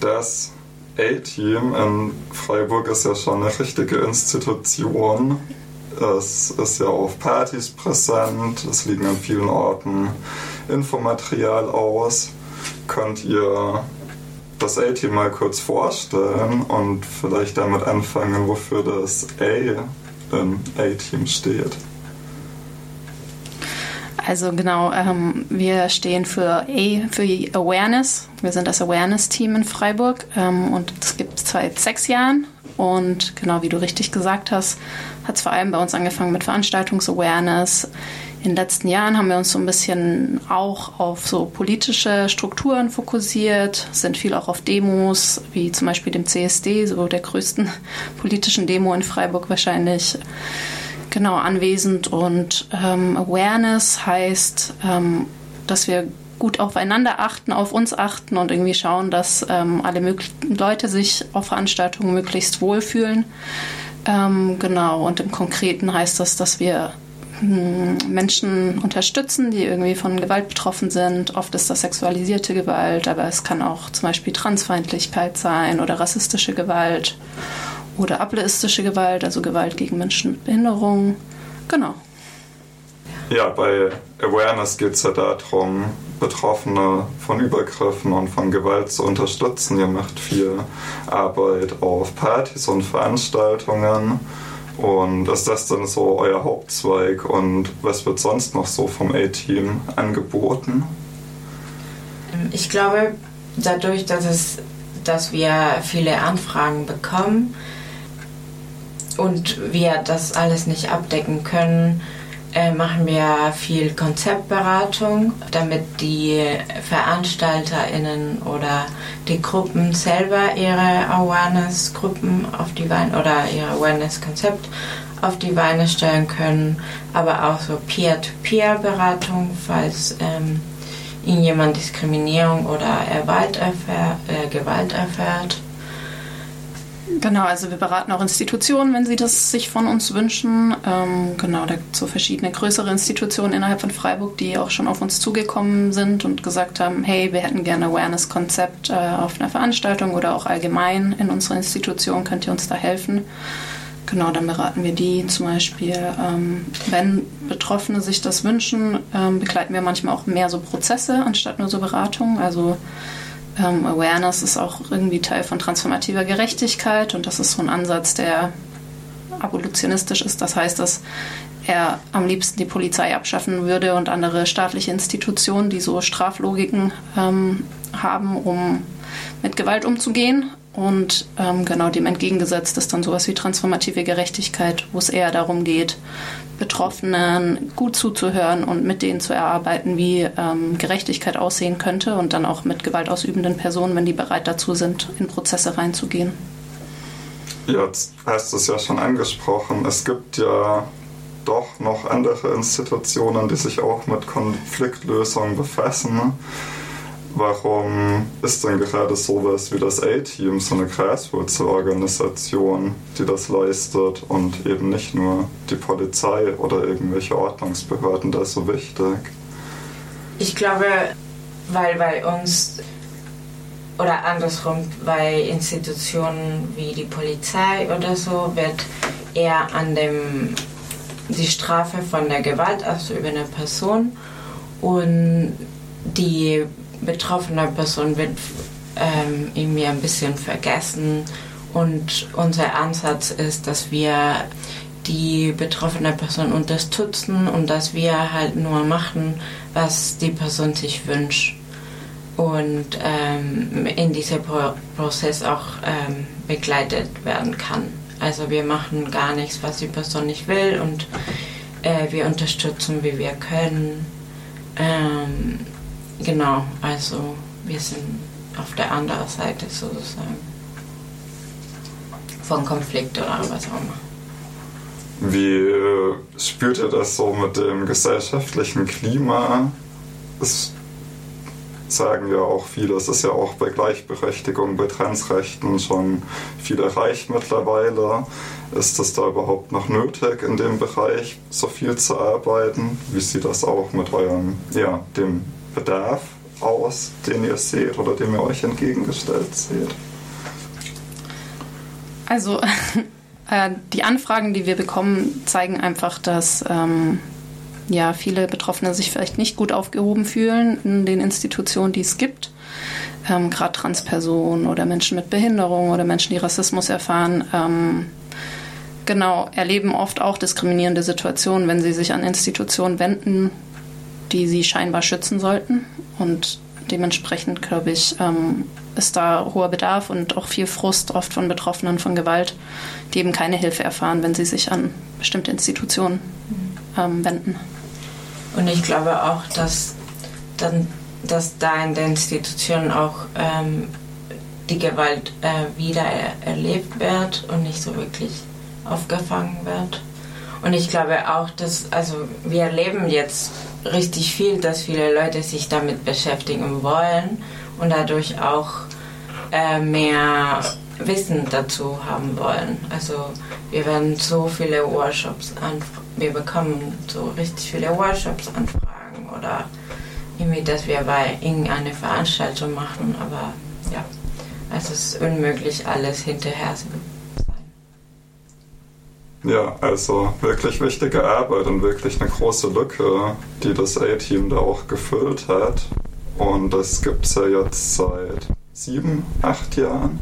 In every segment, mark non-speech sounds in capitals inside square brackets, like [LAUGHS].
Das A-Team in Freiburg ist ja schon eine richtige Institution. Es ist ja auf Partys präsent, es liegen an vielen Orten Infomaterial aus. Könnt ihr das A-Team mal kurz vorstellen und vielleicht damit anfangen, wofür das A im A-Team steht? Also genau, ähm, wir stehen für A, für Awareness. Wir sind das Awareness-Team in Freiburg ähm, und es gibt es seit sechs Jahren. Und genau wie du richtig gesagt hast, hat es vor allem bei uns angefangen mit Veranstaltungs-Awareness. In den letzten Jahren haben wir uns so ein bisschen auch auf so politische Strukturen fokussiert, sind viel auch auf Demos, wie zum Beispiel dem CSD, so der größten [LAUGHS] politischen Demo in Freiburg wahrscheinlich, genau anwesend. Und ähm, Awareness heißt, ähm, dass wir gut aufeinander achten, auf uns achten und irgendwie schauen, dass ähm, alle Leute sich auf Veranstaltungen möglichst wohlfühlen. Ähm, genau, und im Konkreten heißt das, dass wir hm, Menschen unterstützen, die irgendwie von Gewalt betroffen sind. Oft ist das sexualisierte Gewalt, aber es kann auch zum Beispiel Transfeindlichkeit sein oder rassistische Gewalt oder ableistische Gewalt, also Gewalt gegen Menschen mit Behinderung. Genau. Ja, bei Awareness geht es ja darum, Betroffene von Übergriffen und von Gewalt zu unterstützen. Ihr macht viel Arbeit auf Partys und Veranstaltungen. Und ist das dann so euer Hauptzweig und was wird sonst noch so vom A-Team angeboten? Ich glaube, dadurch, dass, es, dass wir viele Anfragen bekommen und wir das alles nicht abdecken können, äh, machen wir viel Konzeptberatung, damit die VeranstalterInnen oder die Gruppen selber ihre Awareness-Gruppen auf die Beine oder ihr Awareness-Konzept auf die Beine stellen können, aber auch so Peer-to-Peer-Beratung, falls ähm, ihnen jemand Diskriminierung oder erfährt, äh, Gewalt erfährt. Genau, also wir beraten auch Institutionen, wenn sie das sich von uns wünschen. Ähm, genau, da gibt es so verschiedene größere Institutionen innerhalb von Freiburg, die auch schon auf uns zugekommen sind und gesagt haben, hey, wir hätten gerne Awareness-Konzept äh, auf einer Veranstaltung oder auch allgemein in unserer Institution, könnt ihr uns da helfen? Genau, dann beraten wir die zum Beispiel. Ähm, wenn Betroffene sich das wünschen, ähm, begleiten wir manchmal auch mehr so Prozesse anstatt nur so Beratung. Also ähm, Awareness ist auch irgendwie Teil von transformativer Gerechtigkeit und das ist so ein Ansatz, der abolitionistisch ist. Das heißt, dass er am liebsten die Polizei abschaffen würde und andere staatliche Institutionen, die so Straflogiken ähm, haben, um mit Gewalt umzugehen. Und ähm, genau dem entgegengesetzt ist dann sowas wie transformative Gerechtigkeit, wo es eher darum geht, Betroffenen gut zuzuhören und mit denen zu erarbeiten, wie ähm, Gerechtigkeit aussehen könnte und dann auch mit gewaltausübenden Personen, wenn die bereit dazu sind, in Prozesse reinzugehen. Jetzt hast du es ja schon angesprochen. Es gibt ja doch noch andere Institutionen, die sich auch mit Konfliktlösung befassen. Warum ist denn gerade sowas wie das A-Team so eine Grassroots-Organisation, die das leistet und eben nicht nur die Polizei oder irgendwelche Ordnungsbehörden da so wichtig? Ich glaube, weil bei uns oder andersrum bei Institutionen wie die Polizei oder so wird eher an dem die Strafe von der Gewalt ausübenden Person und die betroffene Person wird ähm, irgendwie ein bisschen vergessen. Und unser Ansatz ist, dass wir die betroffene Person unterstützen und dass wir halt nur machen, was die Person sich wünscht. Und ähm, in diesem Pro Prozess auch ähm, begleitet werden kann. Also wir machen gar nichts, was die Person nicht will und äh, wir unterstützen, wie wir können. Ähm, Genau, also wir sind auf der anderen Seite sozusagen von Konflikt oder was auch immer. Wie äh, spürt ihr das so mit dem gesellschaftlichen Klima? Es sagen ja auch viele, es ist ja auch bei Gleichberechtigung, bei Transrechten schon viel erreicht mittlerweile. Ist es da überhaupt noch nötig, in dem Bereich so viel zu arbeiten? Wie sieht das auch mit eurem, ja, dem Bedarf aus, den ihr seht oder dem ihr euch entgegengestellt seht? Also [LAUGHS] äh, die Anfragen, die wir bekommen, zeigen einfach, dass ähm, ja, viele Betroffene sich vielleicht nicht gut aufgehoben fühlen in den Institutionen, die es gibt. Ähm, Gerade Transpersonen oder Menschen mit Behinderung oder Menschen, die Rassismus erfahren, ähm, genau, erleben oft auch diskriminierende Situationen, wenn sie sich an Institutionen wenden, die sie scheinbar schützen sollten. Und dementsprechend, glaube ich, ähm, ist da hoher Bedarf und auch viel Frust oft von Betroffenen von Gewalt, die eben keine Hilfe erfahren, wenn sie sich an bestimmte Institutionen ähm, wenden. Und ich glaube auch, dass, dann, dass da in den Institutionen auch ähm, die Gewalt äh, wieder erlebt wird und nicht so wirklich aufgefangen wird. Und ich glaube auch, dass, also wir erleben jetzt richtig viel, dass viele Leute sich damit beschäftigen wollen und dadurch auch äh, mehr Wissen dazu haben wollen. Also wir werden so viele Workshops anfragen, wir bekommen so richtig viele Workshops anfragen oder irgendwie, dass wir bei irgendeiner Veranstaltung machen, aber ja, es ist unmöglich, alles hinterher zu ja, also wirklich wichtige Arbeit und wirklich eine große Lücke, die das A-Team da auch gefüllt hat. Und das gibt es ja jetzt seit sieben, acht Jahren.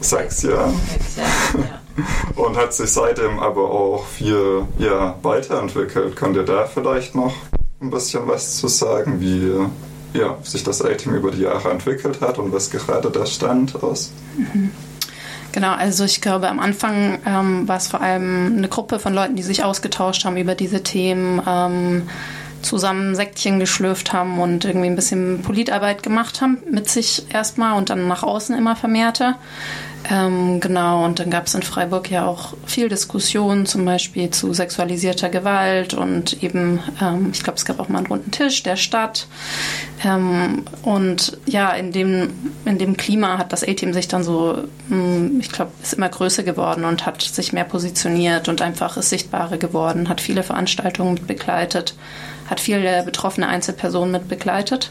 Sechs Jahren. Sechs Jahre, ja. [LAUGHS] Und hat sich seitdem aber auch viel ja, weiterentwickelt. Könnt ihr da vielleicht noch ein bisschen was zu sagen, wie ja, sich das A-Team über die Jahre entwickelt hat und was gerade der Stand ist? Mhm. Genau, also ich glaube, am Anfang ähm, war es vor allem eine Gruppe von Leuten, die sich ausgetauscht haben über diese Themen, ähm, zusammen Säckchen geschlürft haben und irgendwie ein bisschen Politarbeit gemacht haben, mit sich erstmal und dann nach außen immer vermehrter. Ähm, genau, und dann gab es in Freiburg ja auch viel Diskussion, zum Beispiel zu sexualisierter Gewalt und eben, ähm, ich glaube, es gab auch mal einen runden Tisch der Stadt. Ähm, und ja, in dem, in dem Klima hat das A-Team sich dann so, mh, hm, ich glaube, ist immer größer geworden und hat sich mehr positioniert und einfach ist sichtbarer geworden, hat viele Veranstaltungen mit begleitet, hat viele betroffene Einzelpersonen mit begleitet.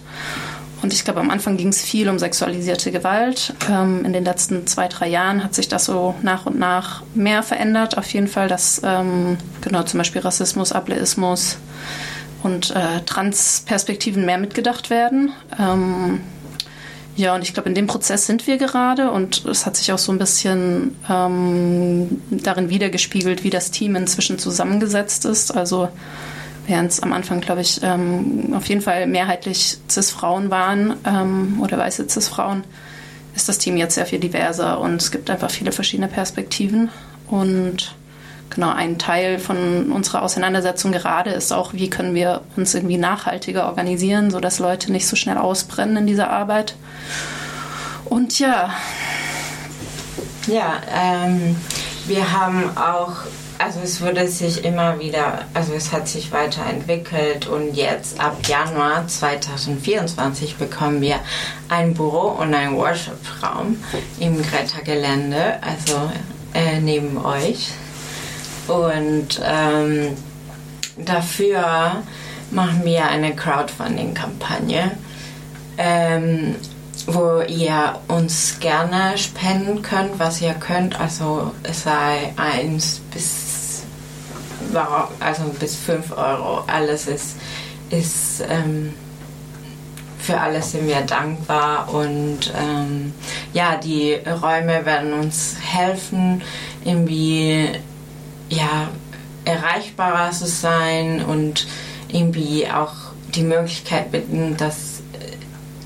Und ich glaube, am Anfang ging es viel um sexualisierte Gewalt. Ähm, in den letzten zwei, drei Jahren hat sich das so nach und nach mehr verändert. Auf jeden Fall, dass ähm, genau zum Beispiel Rassismus, Ableismus und äh, Transperspektiven mehr mitgedacht werden. Ähm, ja, und ich glaube, in dem Prozess sind wir gerade und es hat sich auch so ein bisschen ähm, darin wiedergespiegelt, wie das Team inzwischen zusammengesetzt ist. Also es am Anfang, glaube ich, ähm, auf jeden Fall mehrheitlich CIS-Frauen waren ähm, oder weiße CIS-Frauen, ist das Team jetzt sehr viel diverser und es gibt einfach viele verschiedene Perspektiven. Und genau, ein Teil von unserer Auseinandersetzung gerade ist auch, wie können wir uns irgendwie nachhaltiger organisieren, sodass Leute nicht so schnell ausbrennen in dieser Arbeit. Und ja. Ja, ähm, wir haben auch also es wurde sich immer wieder, also es hat sich weiterentwickelt und jetzt ab Januar 2024 bekommen wir ein Büro und einen Workshop-Raum im Greta-Gelände, also äh, neben euch. Und ähm, dafür machen wir eine Crowdfunding-Kampagne. Ähm, wo ihr uns gerne spenden könnt, was ihr könnt. Also es sei 1 bis also bis 5 Euro. Alles ist, ist ähm, für alles sind wir dankbar und ähm, ja, die Räume werden uns helfen, irgendwie ja, erreichbarer zu sein und irgendwie auch die Möglichkeit bitten, dass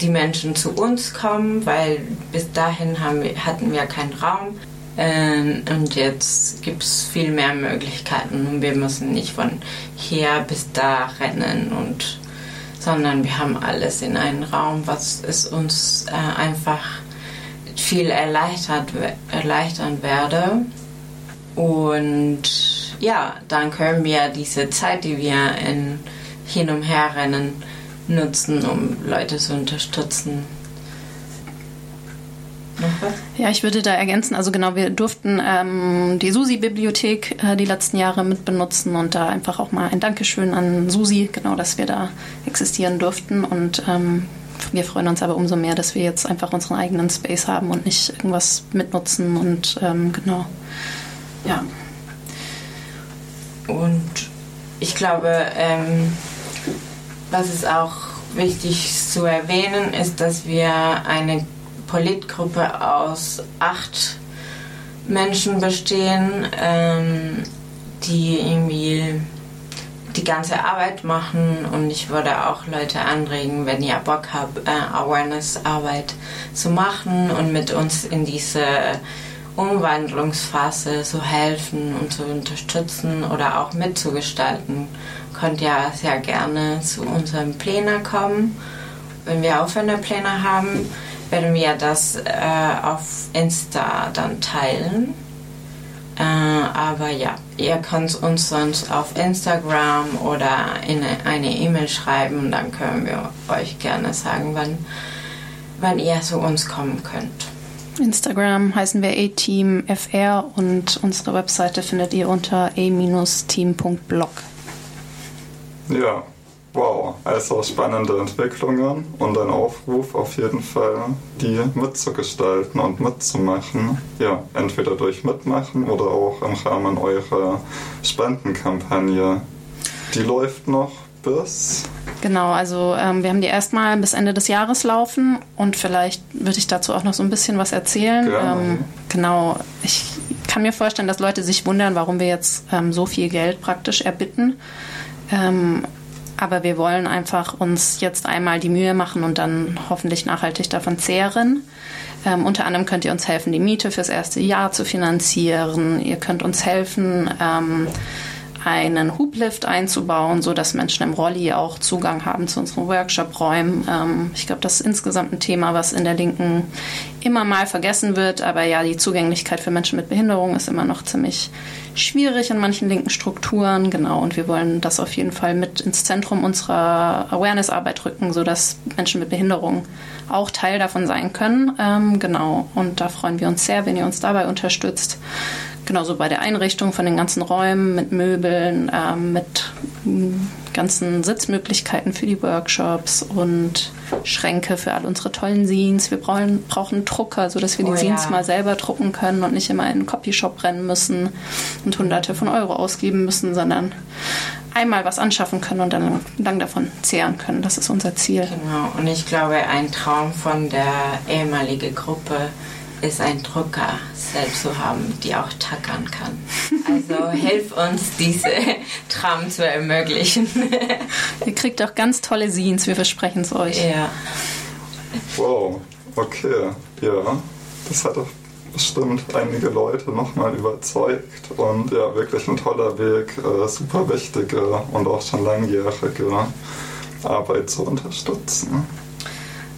die Menschen zu uns kommen, weil bis dahin haben wir, hatten wir keinen Raum. Ähm, und jetzt gibt es viel mehr Möglichkeiten und wir müssen nicht von hier bis da rennen und sondern wir haben alles in einem Raum, was es uns äh, einfach viel erleichtert, erleichtern werde. Und ja, dann können wir diese Zeit, die wir in hin und her rennen, nutzen, um Leute zu unterstützen. Ja, ich würde da ergänzen, also genau, wir durften ähm, die Susi-Bibliothek äh, die letzten Jahre mit benutzen und da einfach auch mal ein Dankeschön an Susi, genau, dass wir da existieren durften. Und ähm, wir freuen uns aber umso mehr, dass wir jetzt einfach unseren eigenen Space haben und nicht irgendwas mitnutzen und ähm, genau, ja. Und ich glaube, ähm, was ist auch wichtig zu erwähnen, ist, dass wir eine Politgruppe aus acht Menschen bestehen, ähm, die irgendwie die ganze Arbeit machen und ich würde auch Leute anregen, wenn ihr Bock habt, äh, Awareness-Arbeit zu machen und mit uns in diese Umwandlungsphase zu helfen und zu unterstützen oder auch mitzugestalten, könnt ihr sehr gerne zu unseren Plänen kommen. Wenn wir offene Pläne haben, werden wir das äh, auf Insta dann teilen. Äh, aber ja, ihr könnt uns sonst auf Instagram oder in eine E-Mail schreiben und dann können wir euch gerne sagen, wann, wann ihr zu uns kommen könnt. Instagram heißen wir a-team-fr und unsere Webseite findet ihr unter a-team.blog. Ja, wow, also spannende Entwicklungen und ein Aufruf auf jeden Fall, die mitzugestalten und mitzumachen. Ja, entweder durch Mitmachen oder auch im Rahmen eurer Spendenkampagne. Die läuft noch bis Genau, also ähm, wir haben die erstmal bis Ende des Jahres laufen und vielleicht würde ich dazu auch noch so ein bisschen was erzählen. Ähm, genau, ich kann mir vorstellen, dass Leute sich wundern, warum wir jetzt ähm, so viel Geld praktisch erbitten. Aber wir wollen einfach uns jetzt einmal die Mühe machen und dann hoffentlich nachhaltig davon zehren. Ähm, unter anderem könnt ihr uns helfen, die Miete fürs erste Jahr zu finanzieren. Ihr könnt uns helfen, ähm, einen Hublift einzubauen, so dass Menschen im Rolli auch Zugang haben zu unseren Workshop-Räumen. Ähm, ich glaube, das ist insgesamt ein Thema, was in der Linken immer mal vergessen wird. Aber ja, die Zugänglichkeit für Menschen mit Behinderung ist immer noch ziemlich schwierig in manchen linken Strukturen. Genau. Und wir wollen das auf jeden Fall mit ins Zentrum unserer Awareness-Arbeit rücken, so dass Menschen mit Behinderung auch Teil davon sein können. Ähm, genau. Und da freuen wir uns sehr, wenn ihr uns dabei unterstützt genauso bei der Einrichtung von den ganzen Räumen mit Möbeln, ähm, mit ganzen Sitzmöglichkeiten für die Workshops und Schränke für all unsere tollen Scenes. Wir brauchen, brauchen Drucker, sodass wir die oh, Scenes ja. mal selber drucken können und nicht immer in einen Copyshop rennen müssen und hunderte von Euro ausgeben müssen, sondern einmal was anschaffen können und dann lang davon zehren können. Das ist unser Ziel. Genau, und ich glaube, ein Traum von der ehemaligen Gruppe ist ein Drucker selbst zu haben, die auch tackern kann. Also hilf uns, diese Traum zu ermöglichen. Ihr kriegt auch ganz tolle Scenes, wir versprechen es euch. Ja. Wow, okay, ja, das hat doch bestimmt einige Leute nochmal überzeugt und ja, wirklich ein toller Weg, äh, super wichtige und auch schon langjährige Arbeit zu unterstützen.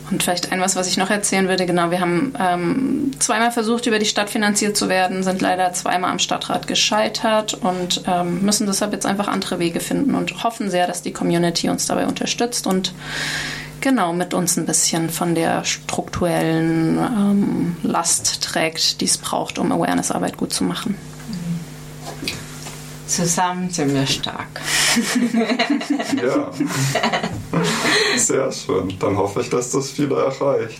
Und vielleicht ein was, was ich noch erzählen würde. Genau, wir haben ähm, zweimal versucht, über die Stadt finanziert zu werden, sind leider zweimal am Stadtrat gescheitert und ähm, müssen deshalb jetzt einfach andere Wege finden und hoffen sehr, dass die Community uns dabei unterstützt und genau mit uns ein bisschen von der strukturellen ähm, Last trägt, die es braucht, um Awareness-Arbeit gut zu machen. Zusammen sind wir stark. Ja. [LAUGHS] Sehr schön. Dann hoffe ich, dass das viele erreicht.